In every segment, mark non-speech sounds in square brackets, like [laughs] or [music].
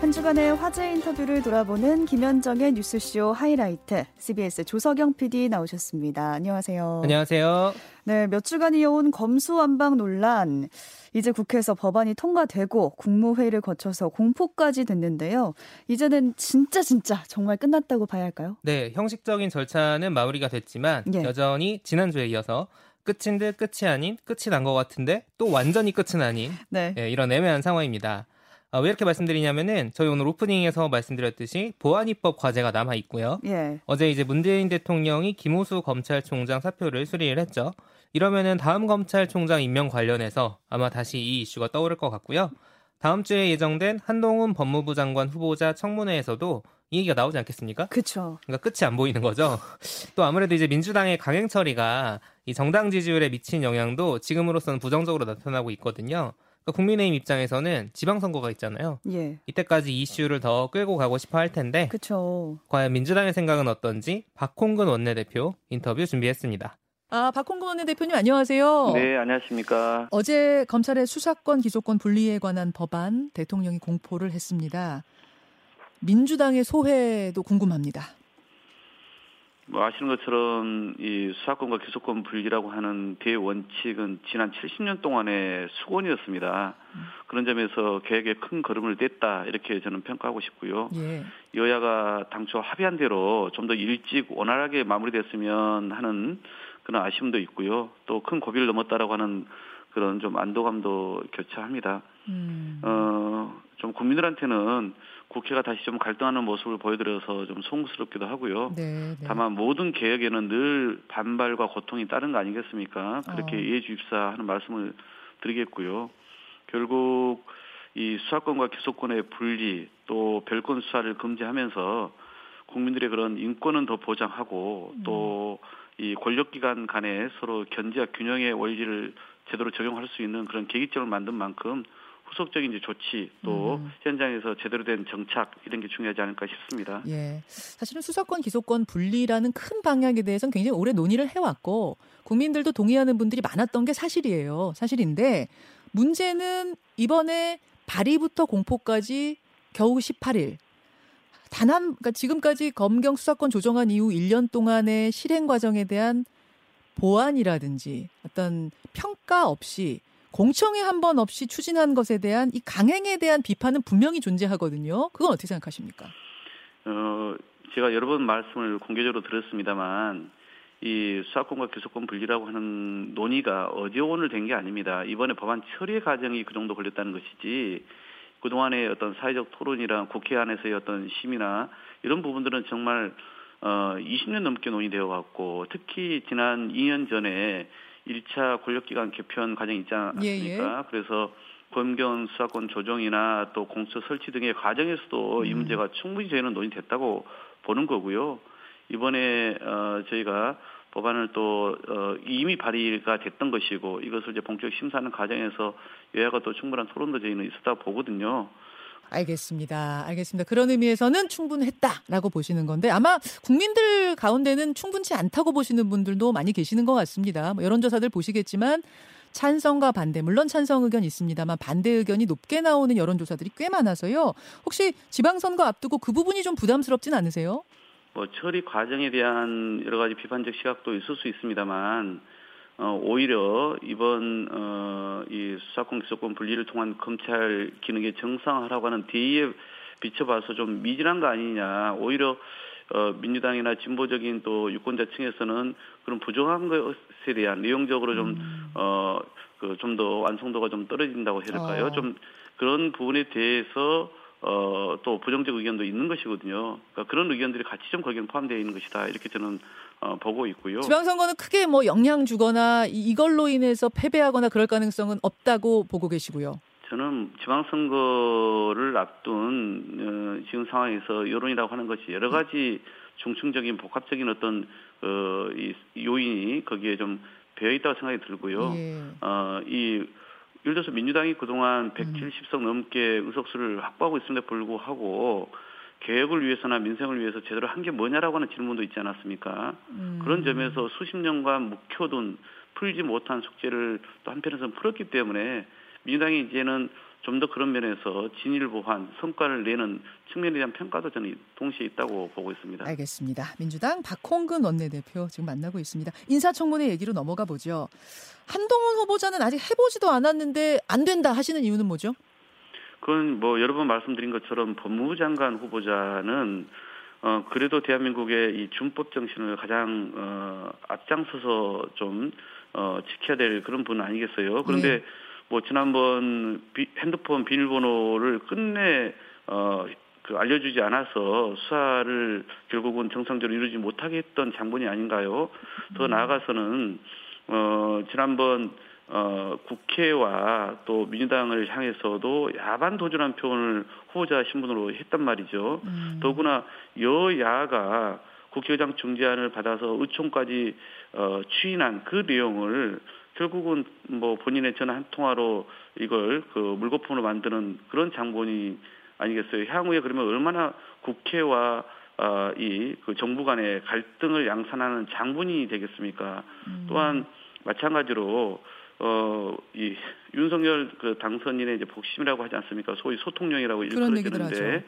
한 주간의 화제 인터뷰를 돌아보는 김현정의 뉴스쇼 하이라이트. CBS 조석영 PD 나오셨습니다. 안녕하세요. 안녕하세요. 네, 몇 주간 이어온 검수완박 논란. 이제 국회에서 법안이 통과되고 국무회의를 거쳐서 공포까지 됐는데요. 이제는 진짜 진짜 정말 끝났다고 봐야 할까요? 네, 형식적인 절차는 마무리가 됐지만 예. 여전히 지난주에 이어서 끝인 듯 끝이 아닌 끝이 난 것 같은데 또 완전히 끝은 아닌 네. 네, 이런 애매한 상황입니다. 아, 왜 이렇게 말씀드리냐면은 저희 오늘 오프닝에서 말씀드렸듯이 보안 입법 과제가 남아 있고요. 예. 어제 이제 문재인 대통령이 김호수 검찰총장 사표를 수리를 했죠. 이러면은 다음 검찰총장 임명 관련해서 아마 다시 이 이슈가 떠오를 것 같고요. 다음 주에 예정된 한동훈 법무부 장관 후보자 청문회에서도 이 얘기가 나오지 않겠습니까? 그렇죠. 그러니까 끝이 안 보이는 거죠. [laughs] 또 아무래도 이제 민주당의 강행 처리가 이 정당 지지율에 미친 영향도 지금으로서는 부정적으로 나타나고 있거든요. 그러니까 국민의힘 입장에서는 지방선거가 있잖아요. 예. 이때까지 이슈를 더 끌고 가고 싶어 할 텐데. 그렇죠. 과연 민주당의 생각은 어떤지 박홍근 원내대표 인터뷰 준비했습니다. 아, 박홍근 원내대표님 안녕하세요. 네, 안녕하십니까. 어제 검찰의 수사권 기소권 분리에 관한 법안 대통령이 공포를 했습니다. 민주당의 소회도 궁금합니다. 뭐 아시는 것처럼 이 수사권과 기소권 분리라고 하는 대원칙은 지난 70년 동안의 수건이었습니다. 음. 그런 점에서 계획에 큰 걸음을 뗐다 이렇게 저는 평가하고 싶고요. 예. 여야가 당초 합의한 대로 좀 더 일찍 원활하게 마무리됐으면 하는 그런 아쉬움도 있고요. 또 큰 고비를 넘었다라고 하는 그런 좀 안도감도 교차합니다. 음. 어, 좀 국민들한테는 국회가 다시 좀 갈등하는 모습을 보여드려서 좀 송구스럽기도 하고요. 네, 네. 다만 모든 개혁에는 늘 반발과 고통이 따른 거 아니겠습니까? 그렇게 어. 이해 주십사 하는 말씀을 드리겠고요. 결국 이 수사권과 기소권의 분리 또 별건 수사를 금지하면서 국민들의 그런 인권은 더 보장하고 또이 음. 권력기관 간에 서로 견제와 균형의 원리를 제대로 적용할 수 있는 그런 계기점을 만든 만큼 후속적인 이제 조치 또 음. 현장에서 제대로 된 정착 이런 게 중요하지 않을까 싶습니다. 예. 사실은 수사권 기소권 분리라는 큰 방향에 대해서는 굉장히 오래 논의를 해왔고 국민들도 동의하는 분들이 많았던 게 사실이에요. 사실인데 문제는 이번에 발의부터 공포까지 겨우 18일. 단한 그러니까 지금까지 검경 수사권 조정한 이후 1년 동안의 실행 과정에 대한 보완이라든지 어떤 평가 없이 공청회 한 번 없이 추진한 것에 대한 이 강행에 대한 비판은 분명히 존재하거든요. 그건 어떻게 생각하십니까? 어, 제가 여러 번 말씀을 공개적으로 들었습니다만 이 수사권과 기소권 분리라고 하는 논의가 어제 오늘 된 게 아닙니다. 이번에 법안 처리 과정이 그 정도 걸렸다는 것이지 그동안의 어떤 사회적 토론이랑 국회 안에서의 어떤 심의나 이런 부분들은 정말 어 20년 넘게 논의되어 왔고 특히 지난 2년 전에 1차 권력기관 개편 과정이 있지 않습니까? 예, 예. 그래서 검경 수사권 조정이나 또 공처 설치 등의 과정에서도 음. 이 문제가 충분히 저희는 논의됐다고 보는 거고요. 이번에 어 저희가 법안을 또 어, 이미 발의가 됐던 것이고 이것을 이제 본격 심사하는 과정에서 여야가 또 충분한 토론도 저희는 있었다고 보거든요. 알겠습니다. 알겠습니다. 그런 의미에서는 충분했다라고 보시는 건데 아마 국민들 가운데는 충분치 않다고 보시는 분들도 많이 계시는 것 같습니다. 뭐 여론조사들 보시겠지만 찬성과 반대, 물론 찬성 의견 있습니다만 반대 의견이 높게 나오는 여론조사들이 꽤 많아서요. 혹시 지방선거 앞두고 그 부분이 좀 부담스럽진 않으세요? 뭐 처리 과정에 대한 여러 가지 비판적 시각도 있을 수 있습니다만 어, 오히려 이번 어, 이 수사권 기소권 분리를 통한 검찰 기능의 정상화라고 하는 대의에 비춰봐서 좀 미진한 거 아니냐. 오히려 어, 민주당이나 진보적인 또 유권자층에서는 그런 부정한 것에 대한 내용적으로 좀, 음. 어, 그 좀 더 완성도가 좀 떨어진다고 해야 될까요? 어. 좀 그런 부분에 대해서 어, 또 부정적 의견도 있는 것이거든요. 그러니까 그런 의견들이 같이 좀 거기에 포함되어 있는 것이다. 이렇게 저는 어, 보고 있고요. 지방선거는 크게 뭐 영향 주거나 이걸로 인해서 패배하거나 그럴 가능성은 없다고 보고 계시고요. 저는 지방선거를 앞둔 어, 지금 상황에서 여론이라고 하는 것이 여러 가지 중층적인 복합적인 어떤 어, 이 요인이 거기에 좀 배어 있다고 생각이 들고요. 예. 어, 이 예를 들어서 민주당이 그동안 170석 음. 넘게 의석수를 확보하고 있음에도 불구하고 개혁을 위해서나 민생을 위해서 제대로 한 게 뭐냐라고 하는 질문도 있지 않았습니까? 음. 그런 점에서 수십 년간 묵혀둔 풀지 못한 숙제를 또 한편에서는 풀었기 때문에 민주당이 이제는 좀 더 그런 면에서 진일 보한 성과를 내는 측면에 대한 평가도 저는 동시에 있다고 보고 있습니다. 알겠습니다. 민주당 박홍근 원내대표 지금 만나고 있습니다. 인사청문회 얘기로 넘어가 보죠. 한동훈 후보자는 아직 해보지도 않았는데 안 된다 하시는 이유는 뭐죠? 그건 뭐 여러 번 말씀드린 것처럼 법무부 장관 후보자는 어 그래도 대한민국의 이 준법 정신을 가장 어 앞장서서 좀 어, 지켜야 될 그런 분 아니겠어요. 그런데 네. 뭐 지난번 비, 핸드폰 비밀번호를 끝내 어, 그 알려주지 않아서 수사를 결국은 정상적으로 이루지 못하게 했던 장본이 아닌가요? 더 음. 나아가서는 어, 지난번 어, 국회와 또 민주당을 향해서도 야반 도전한 표현을 후보자 신분으로 했단 말이죠. 음. 더구나 여야가 국회의장 중재안을 받아서 의총까지 어, 추인한 그 내용을 결국은 뭐 본인의 전화 한 통화로 이걸 그 물거품으로 만드는 그런 장본이 아니겠어요. 향후에 그러면 얼마나 국회와 어, 이그 정부 간의 갈등을 양산하는 장본이 되겠습니까? 음. 또한 마찬가지로 어, 이 윤석열 그 당선인의 이제 복심이라고 하지 않습니까? 소위 소통령이라고 일컬어지는데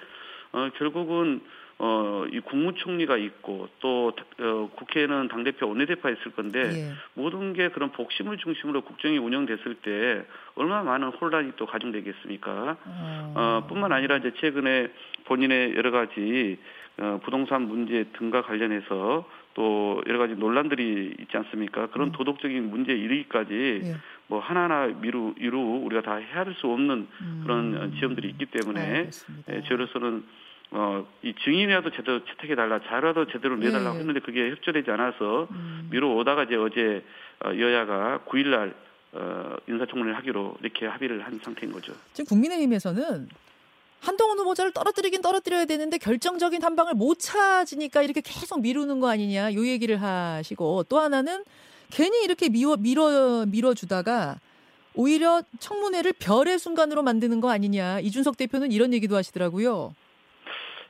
어, 결국은 어, 이 국무총리가 있고 또 어, 국회에는 당대표 원내대표가 있을 건데 예. 모든 게 그런 복심을 중심으로 국정이 운영됐을 때 얼마나 많은 혼란이 또 가중되겠습니까? 어. 어, 뿐만 아니라 이제 최근에 본인의 여러 가지 어, 부동산 문제 등과 관련해서 또 여러 가지 논란들이 있지 않습니까? 그런 음. 도덕적인 문제 이르기까지 예. 뭐 하나하나 미루 이루 우리가 다 헤아릴 수 없는 음. 그런 지점들이 있기 때문에 예, 저로서는 어, 이 증인이라도 제대로 채택해달라, 자라도 제대로 내달라고 네. 했는데 그게 협조되지 않아서 음. 미뤄오다가 이제 어제 어, 여야가 9일날 어, 인사청문회를 하기로 이렇게 합의를 한 상태인 거죠. 지금 국민의힘에서는 한동훈 후보자를 떨어뜨리긴 떨어뜨려야 되는데 결정적인 한 방을 못 찾으니까 이렇게 계속 미루는 거 아니냐 요 얘기를 하시고 또 하나는 괜히 이렇게 미워, 밀어 밀어주다가 오히려 청문회를 별의 순간으로 만드는 거 아니냐 이준석 대표는 이런 얘기도 하시더라고요.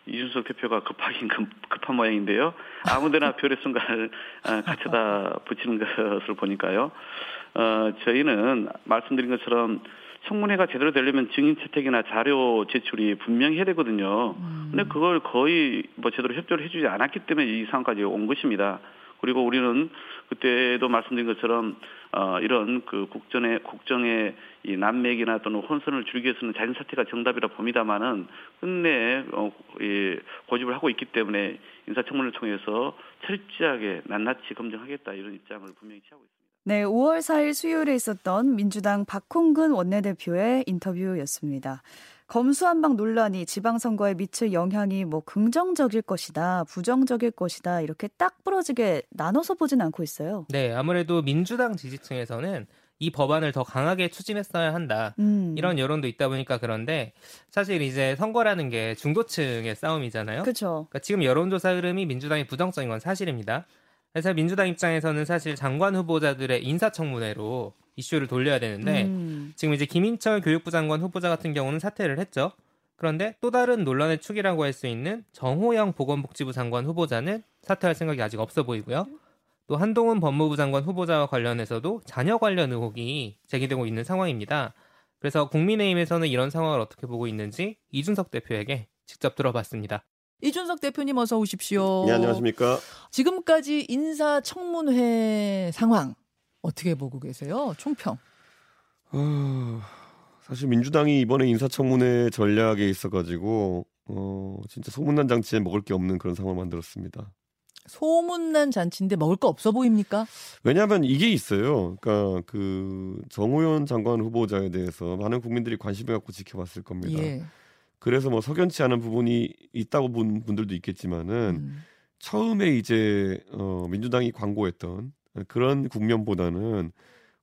이준석 대표가 급하긴 급, 한 모양인데요. 아무데나 별의 순간을 아, 갖춰다 붙이는 것을 보니까요. 어, 저희는 말씀드린 것처럼 청문회가 제대로 되려면 증인 채택이나 자료 제출이 분명히 해야 되거든요. 음. 근데 그걸 거의 뭐 제대로 협조를 해주지 않았기 때문에 이 상황까지 온 것입니다. 그리고 우리는 그때도 말씀드린 것처럼 어 이런 그 국정의 국정의 이 난맥이나 또는 혼선을 줄이기 위해서는 자연 사퇴가 정답이라 봅니다만은 끝내 어, 이 고집을 하고 있기 때문에 인사청문을 통해서 철저하게 낱낱이 검증하겠다 이런 입장을 분명히 취하고 있습니다. 네, 5월 4일 수요일에 있었던 민주당 박홍근 원내대표의 인터뷰였습니다. 검수한방 논란이 지방선거에 미칠 영향이 뭐 긍정적일 것이다, 부정적일 것이다 이렇게 딱 부러지게 나눠서 보진 않고 있어요. 네, 아무래도 민주당 지지층에서는 이 법안을 더 강하게 추진했어야 한다. 음. 이런 여론도 있다 보니까 그런데 사실 이제 선거라는 게 중도층의 싸움이잖아요. 그렇죠. 그러니까 지금 여론조사 흐름이 민주당이 부정적인 건 사실입니다. 그래서 민주당 입장에서는 사실 장관 후보자들의 인사청문회로 이슈를 돌려야 되는데 음. 지금 이제 김인철 교육부 장관 후보자 같은 경우는 사퇴를 했죠. 그런데 또 다른 논란의 축이라고 할 수 있는 정호영 보건복지부 장관 후보자는 사퇴할 생각이 아직 없어 보이고요. 또 한동훈 법무부 장관 후보자와 관련해서도 자녀 관련 의혹이 제기되고 있는 상황입니다. 그래서 국민의힘에서는 이런 상황을 어떻게 보고 있는지 이준석 대표에게 직접 들어봤습니다. 이준석 대표님 어서 오십시오. 네, 안녕하십니까. 지금까지 인사청문회 상황 어떻게 보고 계세요? 총평. 어, 사실 민주당이 이번에 인사청문회 전략에 있어가지고 어, 진짜 소문난 장치에 먹을 게 없는 그런 상황을 만들었습니다. 소문난 잔치인데 먹을 거 없어 보입니까? 왜냐하면 이게 있어요. 그러니까 그 정호연 장관 후보자에 대해서 많은 국민들이 관심을 갖고 지켜봤을 겁니다. 예. 그래서 뭐 석연치 않은 부분이 있다고 본 분들도 있겠지만은 음. 처음에 이제 어 민주당이 광고했던 그런 국면보다는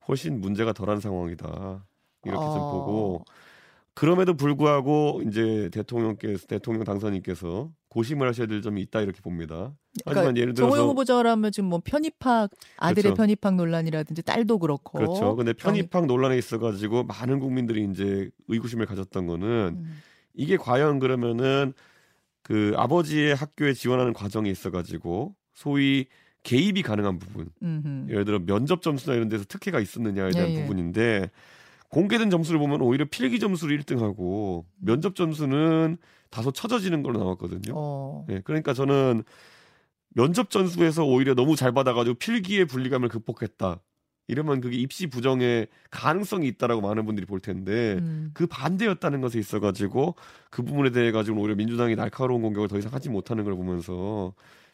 훨씬 문제가 덜한 상황이다. 이렇게 어. 좀 보고 그럼에도 불구하고 이제 대통령께서 대통령 당선인께서 고심을 하셔야 될 점이 있다 이렇게 봅니다. 그러니까 하지만 예를 들어서 정호영 후보자라면 지금 뭐 편입학 아들의 그렇죠. 편입학 논란이라든지 딸도 그렇고 그렇죠. 근데 편입학 논란에 있어 가지고 많은 국민들이 이제 의구심을 가졌던 거는 음. 이게 과연 그러면은 그 아버지의 학교에 지원하는 과정에 있어 가지고 소위 개입이 가능한 부분. 음흠. 예를 들어 면접 점수나 이런 데서 특혜가 있었느냐에 대한 예, 예. 부분인데 공개된 점수를 보면 오히려 필기 점수를 1등하고 면접 점수는 다소 처져지는 걸로 나왔거든요. 어. 네, 그러니까 저는 면접 점수에서 오히려 너무 잘 받아가지고 필기의 분리감을 극복했다. 이러면 그게 입시 부정의 가능성이 있다라고 많은 분들이 볼 텐데 음. 그 반대였다는 것에 있어가지고 그 부분에 대해 가지고 오히려 민주당이 날카로운 공격을 더 이상 하지 못하는 걸 보면서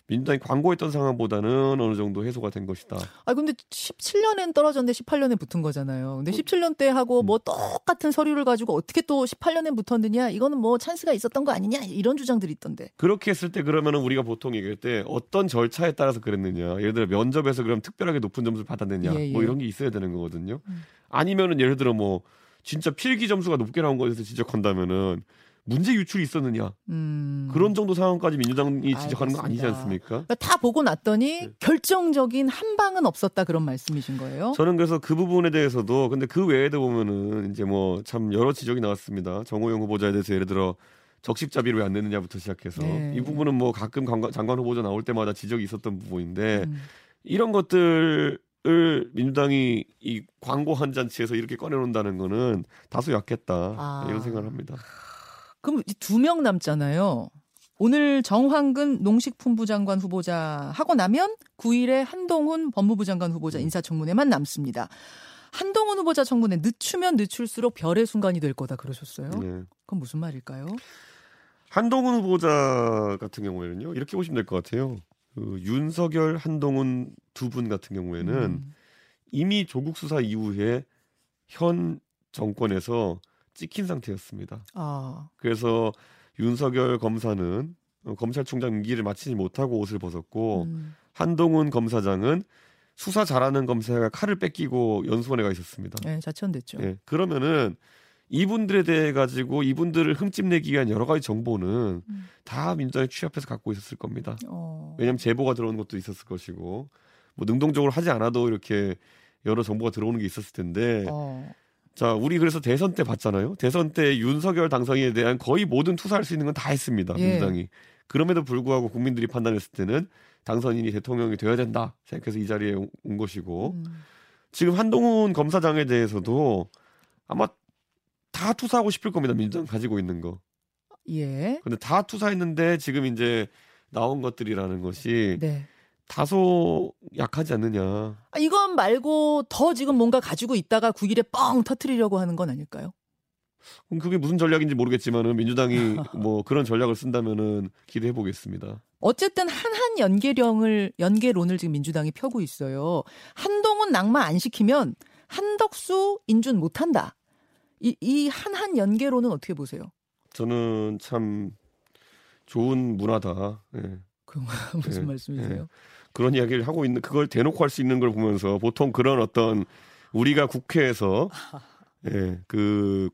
민주당이 광고했던 상황보다는 어느 정도 해소가 된 것이다. 아 근데 17년엔 떨어졌는데 18년에 붙은 거잖아요. 근데 17년 때 하고 뭐 음. 똑같은 서류를 가지고 어떻게 또 18년에 붙었느냐? 이거는 뭐 찬스가 있었던 거 아니냐? 이런 주장들이 있던데. 그렇게 했을 때 그러면은 우리가 보통 얘기할 때 어떤 절차에 따라서 그랬느냐? 예를 들어 면접에서 그럼 특별하게 높은 점수를 받았느냐? 예, 예. 뭐 이런 게 있어야 되는 거거든요. 음. 아니면은 예를 들어 뭐 진짜 필기 점수가 높게 나온 거에서 지적한다면은 문제 유출이 있었느냐 음. 그런 정도 상황까지 민주당이 지적하는 거 아니지 않습니까? 그러니까 다 보고 났더니 네. 결정적인 한 방은 없었다 그런 말씀이신 거예요? 저는 그래서 그 부분에 대해서도 근데 그 외에도 보면은 이제 뭐 참 여러 지적이 나왔습니다. 정호영 후보자에 대해서 예를 들어 적십자비를 왜안 내느냐부터 시작해서 네. 이 부분은 뭐 가끔 장관 후보자 나올 때마다 지적이 있었던 부분인데 음. 이런 것들 을 민주당이 이 광고 한 잔치에서 이렇게 꺼내놓는다는 거는 다소 약했다 아. 이런 생각을 합니다. 그럼 두 명 남잖아요. 오늘 정황근 농식품부 장관 후보자 하고 나면 9일에 한동훈 법무부 장관 후보자 음. 인사청문회만 남습니다. 한동훈 후보자 청문회 늦추면 늦출수록 별의 순간이 될 거다 그러셨어요. 네. 그건 무슨 말일까요? 한동훈 후보자 같은 경우에는요 이렇게 보시면 될 것 같아요. 그 윤석열, 한동훈 두 분 같은 경우에는 음. 이미 조국 수사 이후에 현 정권에서 찍힌 상태였습니다. 아. 그래서 윤석열 검사는 검찰총장 임기를 마치지 못하고 옷을 벗었고 음. 한동훈 검사장은 수사 잘하는 검사가 칼을 뺏기고 연수원에 가 있었습니다. 네, 자천됐죠. 네, 그러면은 이분들에 대해 가지고 이분들을 흠집내기 위한 여러 가지 정보는 음. 다 민주당이 취합해서 갖고 있었을 겁니다. 어. 왜냐하면 제보가 들어오는 것도 있었을 것이고 뭐 능동적으로 하지 않아도 이렇게 여러 정보가 들어오는 게 있었을 텐데 어. 자, 우리 그래서 대선 때 봤잖아요. 대선 때 윤석열 당선인에 대한 거의 모든 투사할 수 있는 건 다 했습니다. 예. 민주당이. 그럼에도 불구하고 국민들이 판단했을 때는 당선인이 대통령이 되어야 된다 생각해서 이 자리에 온 것이고 음. 지금 한동훈 검사장에 대해서도 아마 다 투사하고 싶을 겁니다. 민주당 가지고 있는 거. 예. 근데 다 투사했는데 지금 이제 나온 것들이라는 것이 네. 다소 약하지 않느냐. 아, 이건 말고 더 지금 뭔가 가지고 있다가 9일에 뻥 터트리려고 하는 건 아닐까요? 그럼 그게 무슨 전략인지 모르겠지만은 민주당이 [laughs] 뭐 그런 전략을 쓴다면은 기대해 보겠습니다. 어쨌든 한한 연계령을 연계론을 지금 민주당이 펴고 있어요. 한동훈 낙마 안 시키면 한덕수 인준 못 한다. 이, 이 한한 연계론은 어떻게 보세요? 저는 참 좋은 문화다. 예. 그 [laughs] 무슨 예. 말씀이세요? 예. 그런 이야기를 하고 있는 그걸 대놓고 할 수 있는 걸 보면서 보통 그런 어떤 우리가 국회에서 예, 그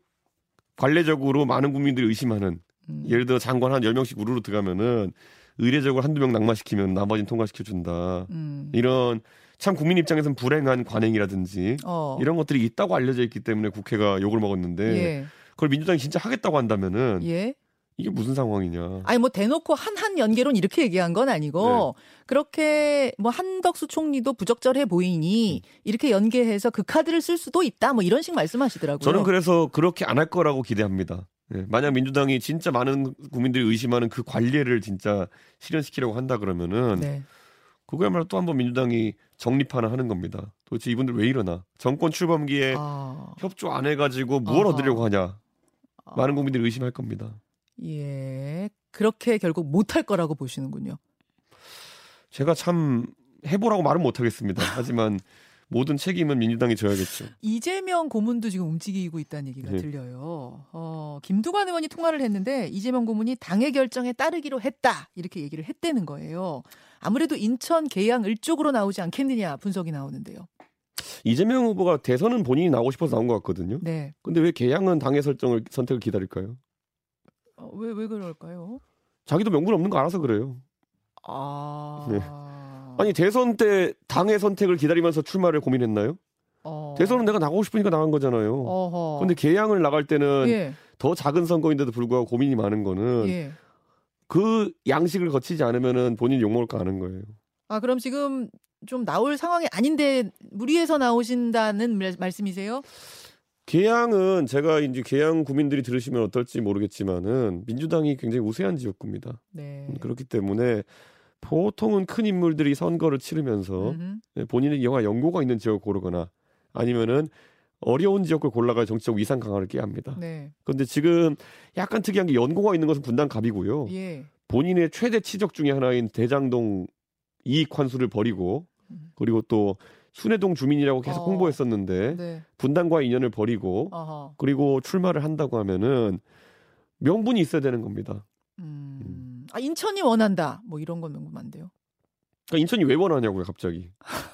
관례적으로 많은 국민들이 의심하는 음. 예를 들어 장관 한 10명씩 우르르 들어가면은 의례적으로 한두 명 낙마시키면 나머지는 통과시켜 준다. 음. 이런 참 국민 입장에서는 불행한 관행이라든지 어. 이런 것들이 있다고 알려져 있기 때문에 국회가 욕을 먹었는데 예. 그걸 민주당이 진짜 하겠다고 한다면은 예. 이게 무슨 상황이냐? 아니 뭐 대놓고 한한 연계론 이렇게 얘기한 건 아니고 네. 그렇게 뭐 한덕수 총리도 부적절해 보이니 음. 이렇게 연계해서 그 카드를 쓸 수도 있다 뭐 이런 식 말씀하시더라고요. 저는 그래서 그렇게 안 할 거라고 기대합니다. 네. 만약 민주당이 진짜 많은 국민들이 의심하는 그 관리를 진짜 실현시키려고 한다 그러면은 네. 그거야말로 또 한 번 민주당이 정립하나 하는 겁니다. 도대체 이분들 왜 이러나? 정권 출범기에 아... 협조 안 해가지고 뭘 아... 얻으려고 하냐? 많은 국민들이 의심할 겁니다. 예. 그렇게 결국 못할 거라고 보시는군요. 제가 참 해보라고 말은 못하겠습니다. 하지만 [laughs] 모든 책임은 민주당이 져야겠죠. 이재명 고문도 지금 움직이고 있다는 얘기가 네. 들려요. 어, 김두관 의원이 통화를 했는데 이재명 고문이 당의 결정에 따르기로 했다 이렇게 얘기를 했다는 거예요. 아무래도 인천 계양 을쪽으로 나오지 않겠느냐 분석이 나오는데요. 이재명 후보가 대선은 본인이 나오고 싶어서 나온 것 같거든요. 네. 근데 왜 계양은 당의 설정을 선택을 기다릴까요? 어, 왜, 왜 그럴까요? 자기도 명분 없는 거 알아서 그래요. 아. 네. 아니, 대선 때 당의 선택을 기다리면서 출마를 고민했나요? 어... 대선은 내가 나가고 싶으니까 나간 거잖아요. 어허. 근데 개항을 나갈 때는 예. 더 작은 선거인데도 불구하고 고민이 많은 거는 예. 그 양식을 거치지 않으면은 본인 욕먹을 거 아는 거예요. 아, 그럼 지금 좀 나올 상황이 아닌데 무리해서 나오신다는 말씀이세요? 계양은 제가 이제 계양 구민들이 들으시면 어떨지 모르겠지만은 민주당이 굉장히 우세한 지역구입니다. 네. 음, 그렇기 때문에 보통은 큰 인물들이 선거를 치르면서 음흠. 본인의 영화 연고가 있는 지역을 고르거나 아니면은 어려운 지역을 골라가 정치적 위상 강화를 깨야 합니다. 네. 그런데 지금 약간 특이한 게 연고가 있는 것은 분당 갑이고요. 예. 본인의 최대 치적 중의 하나인 대장동 이익 환수를 버리고 음. 그리고 또 순회동 주민이라고 계속 어. 홍보했었는데 네. 분당과 인연을 버리고 어허. 그리고 출마를 한다고 하면은 명분이 있어야 되는 겁니다. 음. 음. 아 인천이 원한다. 뭐 이런 건 명분 안 돼요. 그러니까 인천이 왜 원하냐고요, 갑자기.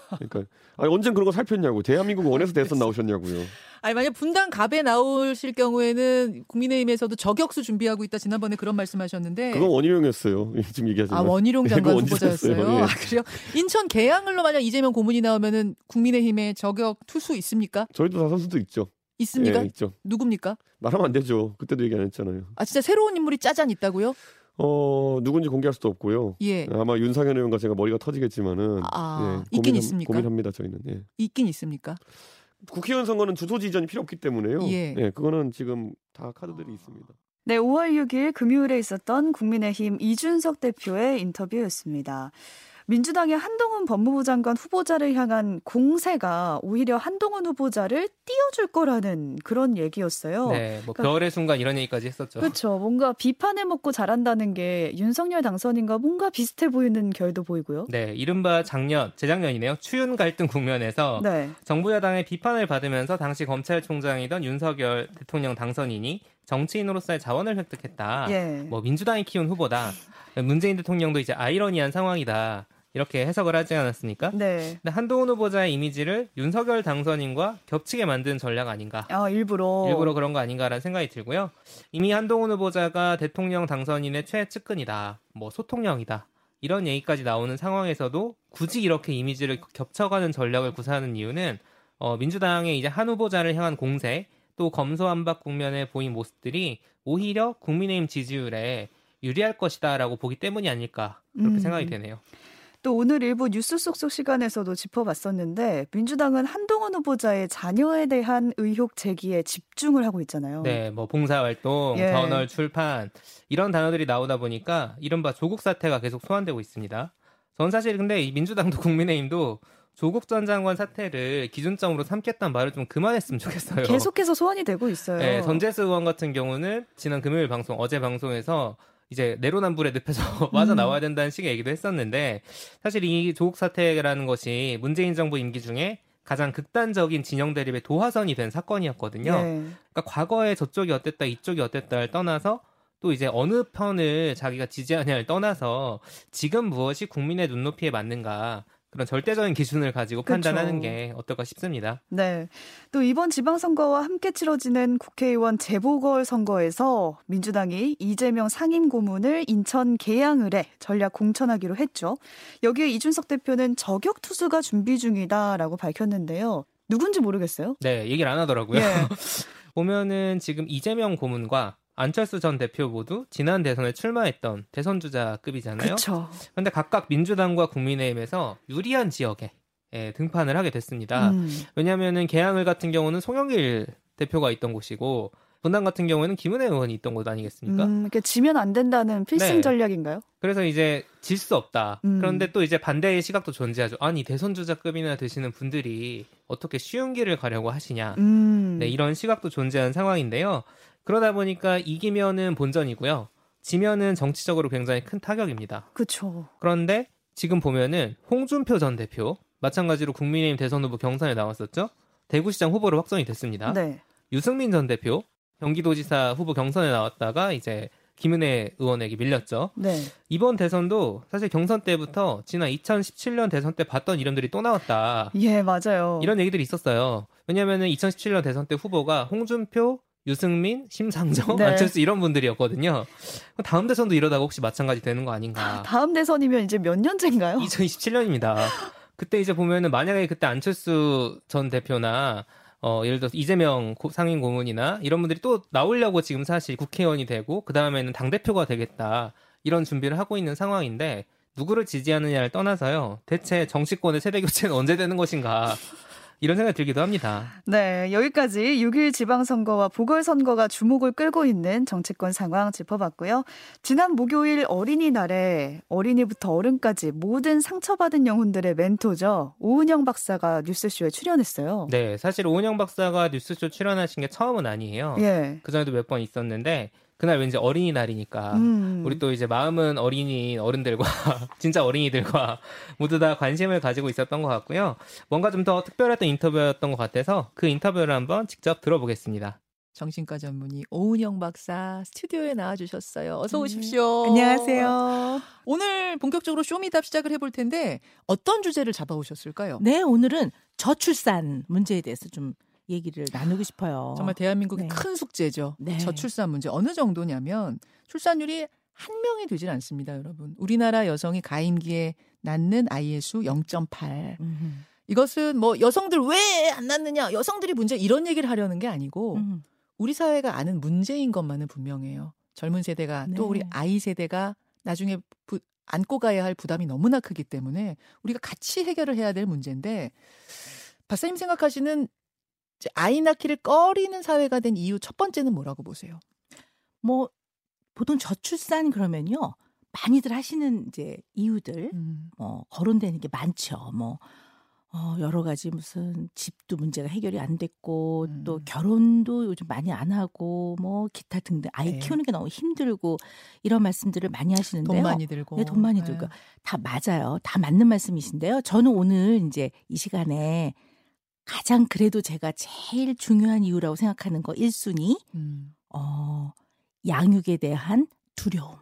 그러니까 아니, 언젠 그런 거 살폈냐고. 대한민국 원에서 대선 나오셨냐고요. 아니 만약 분당 갑에 나오실 경우에는 국민의힘에서도 저격수 준비하고 있다 지난번에 그런 말씀하셨는데 그건 원희룡이었어요. [laughs] 지금 얘기하지만 아 원희룡 장관 후보자였어요. 예. 아 그래요? 인천 계양을로 만약 이재명 고문이 나오면은 국민의힘에 저격 투수 있습니까? 저희도 다 선수도 있죠. 있습니까? 예, 있죠. 누굽니까? 말하면 안 되죠. 그때도 얘기 안 했잖아요. 아 진짜 새로운 인물이 짜잔 있다고요? 어 누군지 공개할 수도 없고요. 예. 아마 윤상현 의원과 제가 머리가 터지겠지만은 아, 예, 있긴 고민, 있습니까? 고민합니다 저희는. 예. 있긴 있습니까? 국회의원 선거는 주소지 이전이 필요 없기 때문에요. 예. 예 그거는 지금 다 카드들이 있습니다. 네, 5월 6일 금요일에 있었던 국민의힘 이준석 대표의 인터뷰였습니다. 민주당의 한동훈 법무부 장관 후보자를 향한 공세가 오히려 한동훈 후보자를 띄워줄 거라는 그런 얘기였어요. 네, 뭐 그러니까, 별의 순간 이런 얘기까지 했었죠. 그렇죠. 뭔가 비판을 먹고 잘한다는 게 윤석열 당선인과 뭔가 비슷해 보이는 결도 보이고요. 네, 이른바 작년, 재작년이네요. 추윤 갈등 국면에서 네. 정부 여당의 비판을 받으면서 당시 검찰총장이던 윤석열 대통령 당선인이 정치인으로서의 자원을 획득했다. 예. 뭐 민주당이 키운 후보다. 문재인 대통령도 이제 아이러니한 상황이다. 이렇게 해석을 하지 않았습니까? 네. 근데 한동훈 후보자의 이미지를 윤석열 당선인과 겹치게 만든 전략 아닌가? 아, 일부러. 일부러 그런 거 아닌가라는 생각이 들고요. 이미 한동훈 후보자가 대통령 당선인의 최측근이다. 뭐 소통령이다. 이런 얘기까지 나오는 상황에서도 굳이 이렇게 이미지를 겹쳐가는 전략을 구사하는 이유는 어, 민주당의 이제 한 후보자를 향한 공세 또 검소한박 국면에 보인 모습들이 오히려 국민의힘 지지율에 유리할 것이다라고 보기 때문이 아닐까 그렇게 음. 생각이 되네요. 또 오늘 일부 뉴스 속속 시간에서도 짚어봤었는데 민주당은 한동훈 후보자의 자녀에 대한 의혹 제기에 집중을 하고 있잖아요. 네, 뭐 봉사활동, 예. 저널 출판 이런 단어들이 나오다 보니까 이른바 조국 사태가 계속 소환되고 있습니다. 전 사실 근데 이 민주당도 [laughs] 국민의힘도 조국 전 장관 사태를 기준점으로 삼겠다는 말을 좀 그만했으면 좋겠어요. 계속해서 소환이 되고 있어요. 네, 전재수 의원 같은 경우는 지난 금요일 방송, 어제 방송에서 이제 내로남불의 늪에서 나와야 [laughs] 음. 된다는 식의 얘기도 했었는데 사실 이 조국 사태라는 것이 문재인 정부 임기 중에 가장 극단적인 진영 대립의 도화선이 된 사건이었거든요. 네. 그러니까 과거에 저쪽이 어땠다 이쪽이 어땠다를 떠나서 또 이제 어느 편을 자기가 지지하냐를 떠나서 지금 무엇이 국민의 눈높이에 맞는가 그런 절대적인 기준을 가지고 그쵸. 판단하는 게 어떨까 싶습니다. 네. 또 이번 지방선거와 함께 치러지는 국회의원 재보궐 선거에서 민주당이 이재명 상임 고문을 인천 계양을 해 전략 공천하기로 했죠. 여기에 이준석 대표는 저격 투수가 준비 중이다라고 밝혔는데요. 누군지 모르겠어요. 네, 얘기를 안 하더라고요. 예. [laughs] 보면은 지금 이재명 고문과 안철수 전 대표 모두 지난 대선에 출마했던 대선 주자급이잖아요. 그런데 각각 민주당과 국민의힘에서 유리한 지역에 예, 등판을 하게 됐습니다. 음. 왜냐하면은 개항을 같은 경우는 송영길 대표가 있던 곳이고 분당 같은 경우에는 김은혜 의원이 있던 곳 아니겠습니까? 음, 그러니까 지면 안 된다는 필승 네. 전략인가요? 그래서 이제 질 수 없다. 음. 그런데 또 이제 반대의 시각도 존재하죠. 아니 대선 주자급이나 되시는 분들이 어떻게 쉬운 길을 가려고 하시냐. 음. 네, 이런 시각도 존재하는 상황인데요. 그러다 보니까 이기면은 본전이고요. 지면은 정치적으로 굉장히 큰 타격입니다. 그렇죠. 그런데 지금 보면은 홍준표 전 대표 마찬가지로 국민의힘 대선 후보 경선에 나왔었죠. 대구시장 후보로 확정이 됐습니다. 네. 유승민 전 대표 경기도지사 후보 경선에 나왔다가 이제 김은혜 의원에게 밀렸죠. 네. 이번 대선도 사실 경선 때부터 지난 2017년 대선 때 봤던 이름들이 또 나왔다. 예, 맞아요. 이런 얘기들이 있었어요. 왜냐하면 2017년 대선 때 후보가 홍준표, 유승민, 심상정, 네. 안철수 이런 분들이었거든요. 다음 대선도 이러다가 혹시 마찬가지 되는 거 아닌가? 다음 대선이면 이제 몇 년째인가요? 2027년입니다. 그때 이제 보면은 만약에 그때 안철수 전 대표나 어 예를 들어서 이재명 상임 고문이나 이런 분들이 또 나오려고 지금 사실 국회의원이 되고 그 다음에는 당 대표가 되겠다 이런 준비를 하고 있는 상황인데 누구를 지지하느냐를 떠나서요 대체 정치권의 세대 교체는 [laughs] 언제 되는 것인가 이런 생각이 들기도 합니다. 네, 여기까지 6일 지방선거와 보궐선거가 주목을 끌고 있는 정치권 상황 짚어봤고요. 지난 목요일 어린이날에 어린이부터 어른까지 모든 상처받은 영혼들의 멘토죠. 오은영 박사가 뉴스쇼에 출연했어요. 네, 사실 오은영 박사가 뉴스쇼 출연하신 게 처음은 아니에요. 예. 그전에도 몇 번 있었는데 그날 왠지 어린이날이니까 음. 우리 또 이제 마음은 어린이 어른들과 [laughs] 진짜 어린이들과 모두 다 관심을 가지고 있었던 것 같고요. 뭔가 좀 더 특별했던 인터뷰였던 것 같아서 그 인터뷰를 한번 직접 들어보겠습니다. 정신과 전문의 오은영 박사 스튜디오에 나와주셨어요. 어서 음. 오십시오. 음, 안녕하세요. 오늘 본격적으로 쇼미답 시작을 해볼 텐데 어떤 주제를 잡아오셨을까요? 네, 오늘은 저출산 문제에 대해서 좀 얘기를 나누고 싶어요. 정말 대한민국의 네. 큰 숙제죠. 네. 저출산 문제 어느 정도냐면 출산율이 한 명이 되질 않습니다, 여러분. 우리나라 여성이 가임기에 낳는 아이의 수 0.8. 음. 이것은 뭐 여성들 왜 안 낳느냐, 여성들이 문제 이런 얘기를 하려는 게 아니고 음. 우리 사회가 아는 문제인 것만은 분명해요. 젊은 세대가 네. 또 우리 아이 세대가 나중에 부, 안고 가야 할 부담이 너무나 크기 때문에 우리가 같이 해결을 해야 될 문제인데 박사님 생각하시는 아이 낳기를 꺼리는 사회가 된 이유 첫 번째는 뭐라고 보세요? 뭐 보통 저출산 그러면요 많이들 하시는 이제 이유들 음. 뭐 거론되는 게 많죠. 뭐 어, 여러 가지 무슨 집도 문제가 해결이 안 됐고 음. 또 결혼도 요즘 많이 안 하고 뭐 기타 등등 아이 네. 키우는 게 너무 힘들고 이런 말씀들을 많이 하시는데요. 돈 많이 들고. 네, 돈 많이 네. 들고 다 맞아요. 다 맞는 말씀이신데요. 저는 오늘 이제 이 시간에 가장 그래도 제가 제일 중요한 이유라고 생각하는 거 1순위, 음. 어, 양육에 대한 두려움.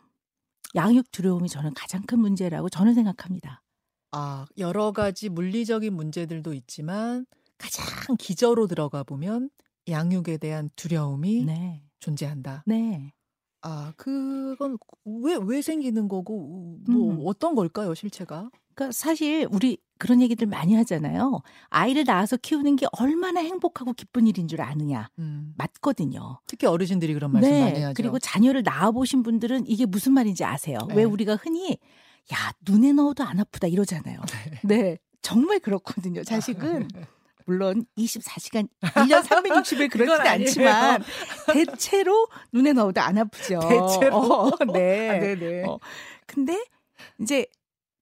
양육 두려움이 저는 가장 큰 문제라고 저는 생각합니다. 아, 여러 가지 물리적인 문제들도 있지만 가장 기저로 들어가 보면 양육에 대한 두려움이 네. 존재한다. 네. 아, 그건 왜, 왜 생기는 거고, 뭐, 음. 어떤 걸까요, 실체가? 그러니까 사실 우리 그런 얘기들 많이 하잖아요. 아이를 낳아서 키우는 게 얼마나 행복하고 기쁜 일인 줄 아느냐. 음. 맞거든요. 특히 어르신들이 그런 말씀 네. 많이 하죠. 그리고 자녀를 낳아 보신 분들은 이게 무슨 말인지 아세요. 네. 왜 우리가 흔히 야, 눈에 넣어도 안 아프다 이러잖아요. 네. 네. 정말 그렇거든요. 자식은 물론 24시간 1년 360일 그렇지는 않지만 대체로 눈에 넣어도 안 아프죠. 대체로. 어, 네. 아, 네네. 어. 근데 이제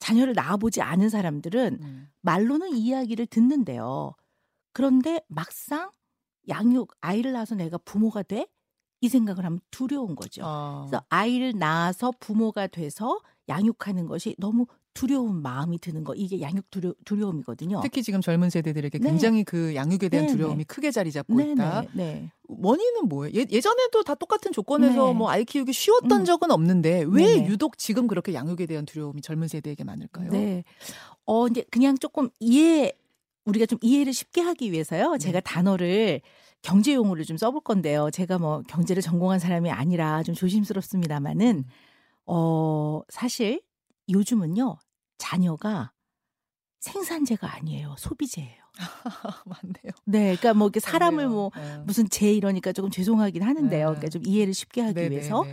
자녀를 낳아보지 않은 사람들은 음. 말로는 이야기를 듣는데요. 그런데 막상 양육 아이를 낳아서 내가 부모가 돼? 이 생각을 하면 두려운 거죠. 어. 그래서 아이를 낳아서 부모가 돼서 양육하는 것이 너무 두려운 마음이 드는 거 이게 양육 두려, 두려움이거든요. 특히 지금 젊은 세대들에게 네. 굉장히 그 양육에 대한 네, 두려움이 네. 크게 자리 잡고 네, 있다. 네, 네. 원인은 뭐예요? 예, 예전에도 다 똑같은 조건에서 뭐 아이 키우기 쉬웠던 음. 적은 없는데 왜 유독 지금 그렇게 양육에 대한 두려움이 젊은 세대에게 많을까요? 네. 어 이제 그냥 조금 이해 우리가 좀 이해를 쉽게 하기 위해서요. 제가 단어를 경제 용어를 좀 써볼 건데요. 제가 뭐 경제를 전공한 사람이 아니라 좀 조심스럽습니다만은 음. 어 사실 요즘은요 자녀가 생산재가 아니에요. 소비재예요. [laughs] 맞네요. 네, 그러니까 뭐 이렇게 사람을 맞네요. 뭐 네. 무슨 재 이러니까 조금 죄송하긴 하는데요. 네. 그러니까 좀 이해를 쉽게 하기 네네네. 위해서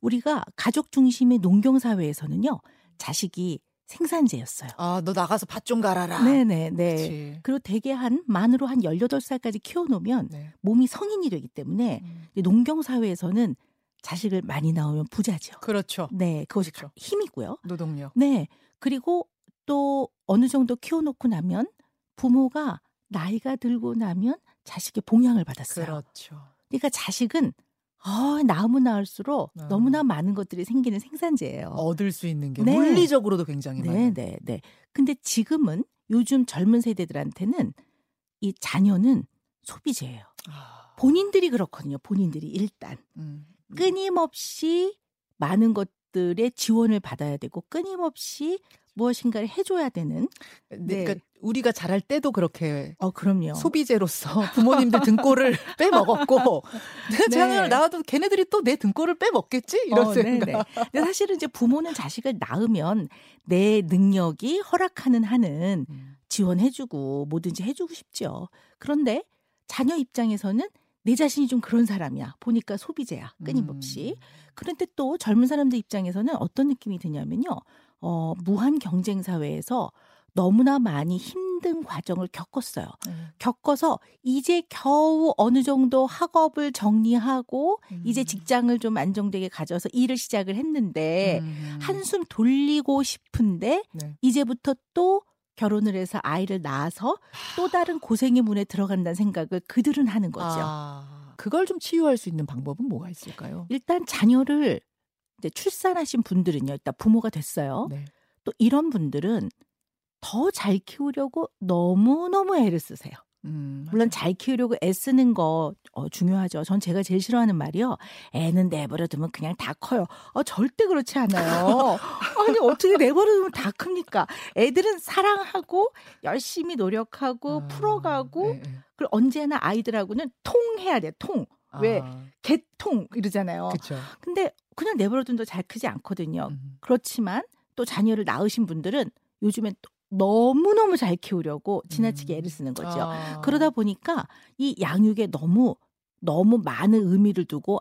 우리가 가족 중심의 농경 사회에서는요 자식이 생산재였어요. 아, 너 나가서 밭 좀 갈아라. 네네, 네. 그리고 대개 한 만으로 한 18살까지 키워 놓으면 네. 몸이 성인이 되기 때문에 음. 농경 사회에서는 자식을 많이 낳으면 부자죠. 그렇죠. 네, 그것이 그렇죠. 힘이고요. 노동력. 네, 그리고 또 어느 정도 키워놓고 나면 부모가 나이가 들고 나면 자식의 봉양을 받았어요. 그렇죠. 그러니까 자식은 어, 낳으면 낳을수록 어. 너무나 많은 것들이 생기는 생산재예요. 얻을 수 있는 게 네. 물리적으로도 굉장히 네, 많아요. 네, 네. 근데 지금은 요즘 젊은 세대들한테는 이 자녀는 소비재예요. 아. 본인들이 그렇거든요. 본인들이 일단 음. 끊임없이 많은 것 들의 지원을 받아야 되고 끊임없이 무엇인가를 해줘야 되는. 네. 네. 그러니까 우리가 자랄 때도 그렇게. 어, 그럼요. 소비재로서 [laughs] 부모님들 등골을 [laughs] 빼먹었고, 내 네. 자녀를 낳아도 걔네들이 또 내 등골을 빼먹겠지? 이런 어, 생각. 네네. 근데 사실은 이제 부모는 자식을 낳으면 내 능력이 허락하는 한은 음. 지원해주고 뭐든지 해주고 싶죠. 그런데 자녀 입장에서는 내 자신이 좀 그런 사람이야. 보니까 소비재야. 끊임없이. 음. 그런데 또 젊은 사람들 입장에서는 어떤 느낌이 드냐면요. 어, 무한 경쟁 사회에서 너무나 많이 힘든 과정을 겪었어요. 음. 겪어서 이제 겨우 어느 정도 학업을 정리하고 음. 이제 직장을 좀 안정되게 가져서 일을 시작을 했는데 음. 한숨 돌리고 싶은데 네. 이제부터 또 결혼을 해서 아이를 낳아서 또 다른 고생의 문에 들어간다는 생각을 그들은 하는 거죠. 아, 그걸 좀 치유할 수 있는 방법은 뭐가 있을까요? 일단 자녀를 이제 출산하신 분들은요, 일단 부모가 됐어요. 네. 또 이런 분들은 더 잘 키우려고 너무너무 애를 쓰세요. 음, 물론 잘 키우려고 애쓰는 거 어, 중요하죠. 전 제가 제일 싫어하는 말이요. 애는 내버려 두면 그냥 다 커요. 어, 절대 그렇지 않아요. [laughs] 아니 어떻게 내버려 두면 다 큽니까? 애들은 사랑하고 열심히 노력하고 아, 풀어가고 네, 네. 그리고 언제나 아이들하고는 통해야 돼. 통. 왜 아. 개통 이러잖아요. 그쵸. 근데 그냥 내버려둔도 잘 크지 않거든요. 음. 그렇지만 또 자녀를 낳으신 분들은 요즘엔 또 너무너무 잘 키우려고 지나치게 애를 음. 쓰는 거죠. 아. 그러다 보니까 이 양육에 너무 너무 많은 의미를 두고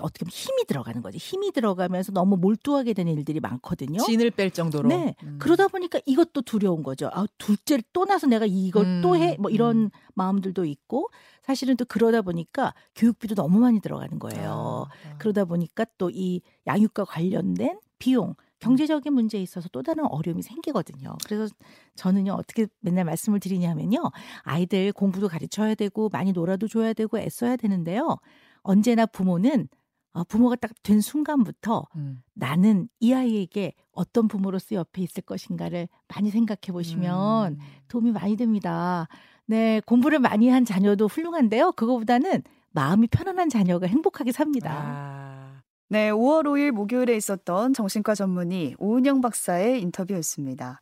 어떻게 보면 힘이 들어가는 거지. 힘이 들어가면서 너무 몰두하게 되는 일들이 많거든요. 진을 뺄 정도로. 네. 음. 그러다 보니까 이것도 두려운 거죠. 아, 둘째를 또 나서 내가 이걸 음. 또 해. 뭐 이런 음. 마음들도 있고 사실은 또 그러다 보니까 교육비도 너무 많이 들어가는 거예요. 아. 아. 그러다 보니까 또 이 양육과 관련된 비용 경제적인 문제에 있어서 또 다른 어려움이 생기거든요. 그래서 저는요, 어떻게 맨날 말씀을 드리냐면요. 아이들 공부도 가르쳐야 되고, 많이 놀아도 줘야 되고, 애써야 되는데요. 언제나 부모는 어, 부모가 딱 된 순간부터 음. 나는 이 아이에게 어떤 부모로서 옆에 있을 것인가를 많이 생각해 보시면 음. 도움이 많이 됩니다. 네, 공부를 많이 한 자녀도 훌륭한데요. 그거보다는 마음이 편안한 자녀가 행복하게 삽니다. 아. 네, 5월 5일 목요일에 있었던 정신과 전문의 오은영 박사의 인터뷰였습니다.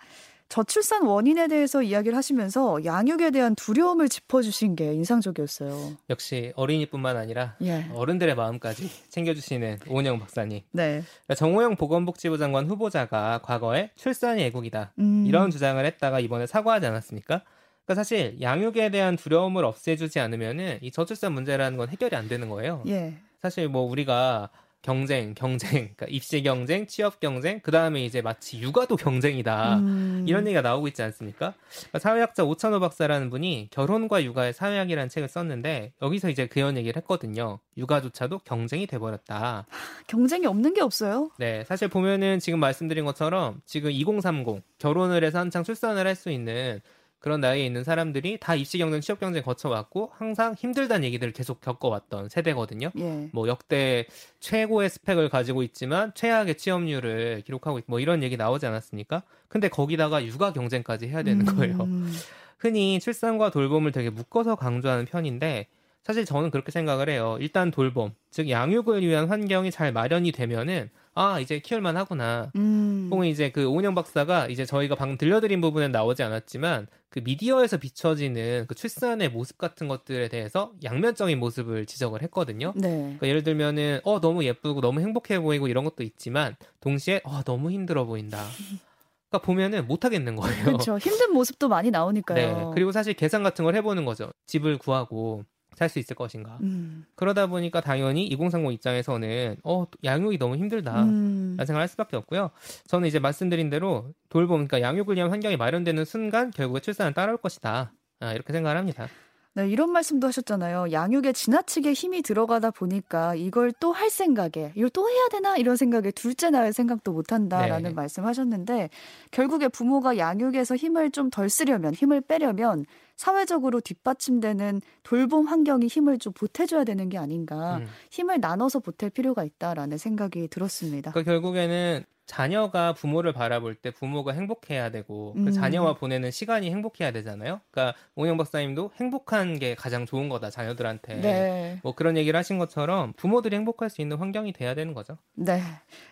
저출산 원인에 대해서 이야기를 하시면서 양육에 대한 두려움을 짚어주신 게 인상적이었어요. 역시 어린이뿐만 아니라 예. 어른들의 마음까지 챙겨주시는 오은영 박사님. 네. 그러니까 정호영 보건복지부 장관 후보자가 과거에 출산이 애국이다 음. 이런 주장을 했다가 이번에 사과하지 않았습니까? 그러니까 사실 양육에 대한 두려움을 없애주지 않으면은 이 저출산 문제라는 건 해결이 안 되는 거예요. 예. 사실 뭐 우리가 경쟁, 경쟁, 그러니까 입시 경쟁, 취업 경쟁, 그 다음에 이제 마치 육아도 경쟁이다 음. 이런 얘기가 나오고 있지 않습니까? 그러니까 사회학자 오찬호 박사라는 분이 결혼과 육아의 사회학이라는 책을 썼는데 여기서 이제 그런 얘기를 했거든요. 육아조차도 경쟁이 돼버렸다. 경쟁이 없는 게 없어요? 네, 사실 보면은 지금 말씀드린 것처럼 지금 2030 결혼을 해서 한창 출산을 할 수 있는 그런 나이에 있는 사람들이 다 입시 경쟁, 취업 경쟁 거쳐왔고 항상 힘들다는 얘기들을 계속 겪어왔던 세대거든요. 예. 뭐 역대 최고의 스펙을 가지고 있지만 최악의 취업률을 기록하고 있, 뭐 이런 얘기 나오지 않았습니까? 근데 거기다가 육아 경쟁까지 해야 되는 거예요. 음. 흔히 출산과 돌봄을 되게 묶어서 강조하는 편인데 사실 저는 그렇게 생각을 해요. 일단 돌봄, 즉 양육을 위한 환경이 잘 마련이 되면은 아 이제 키울만 하구나. 음. 혹은 이제 그 오은영 박사가 이제 저희가 방금 들려드린 부분은 나오지 않았지만 그 미디어에서 비춰지는 그 출산의 모습 같은 것들에 대해서 양면적인 모습을 지적을 했거든요. 네. 그러니까 예를 들면은 어 너무 예쁘고 너무 행복해 보이고 이런 것도 있지만 동시에 어 너무 힘들어 보인다. 그러니까 보면은 못 하겠는 거예요. 그렇죠. 힘든 모습도 많이 나오니까요. 네. 그리고 사실 계산 같은 걸 해보는 거죠. 집을 구하고 살 수 있을 것인가. 음. 그러다 보니까 당연히 2030 입장에서는 어 양육이 너무 힘들다. 음. 라는 생각을 할 수밖에 없고요. 저는 이제 말씀드린 대로 돌봄, 그러니까 양육을 위한 환경이 마련되는 순간 결국에 출산은 따라올 것이다. 아, 이렇게 생각을 합니다. 네, 이런 말씀도 하셨잖아요. 양육에 지나치게 힘이 들어가다 보니까 이걸 또 할 생각에, 이걸 또 해야 되나? 이런 생각에 둘째 낳을 생각도 못 한다라는 네. 말씀 하셨는데, 결국에 부모가 양육에서 힘을 좀 덜 쓰려면, 힘을 빼려면, 사회적으로 뒷받침되는 돌봄 환경이 힘을 좀 보태줘야 되는 게 아닌가. 음. 힘을 나눠서 보탤 필요가 있다라는 생각이 들었습니다. 그 결국에는 자녀가 부모를 바라볼 때 부모가 행복해야 되고 그 음. 그 자녀와 보내는 시간이 행복해야 되잖아요. 그러니까 오영 박사님도 행복한 게 가장 좋은 거다 자녀들한테. 네. 뭐 그런 얘기를 하신 것처럼 부모들이 행복할 수 있는 환경이 돼야 되는 거죠. 네.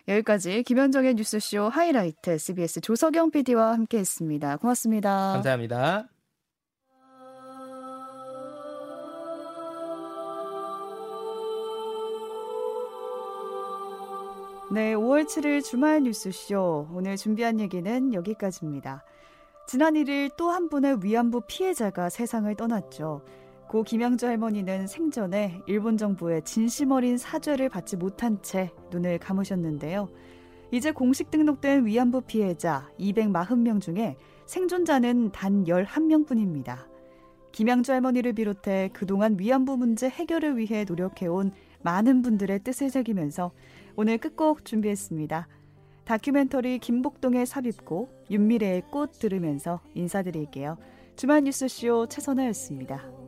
여기까지 김현정의 뉴스쇼 하이라이트 CBS 조석영 PD와 함께했습니다. 고맙습니다. 감사합니다. 네, 5월 7일 주말 뉴스쇼. 오늘 준비한 얘기는 여기까지입니다. 지난 1일 또 한 분의 위안부 피해자가 세상을 떠났죠. 고 김양주 할머니는 생전에 일본 정부의 진심 어린 사죄를 받지 못한 채 눈을 감으셨는데요. 이제 공식 등록된 위안부 피해자 240명 중에 생존자는 단 11명뿐입니다. 김양주 할머니를 비롯해 그동안 위안부 문제 해결을 위해 노력해온 많은 분들의 뜻을 새기면서 오늘 끝곡 준비했습니다. 다큐멘터리 김복동의 삽입곡 윤미래의 꽃 들으면서 인사드릴게요. 주말 뉴스쇼 최선아였습니다.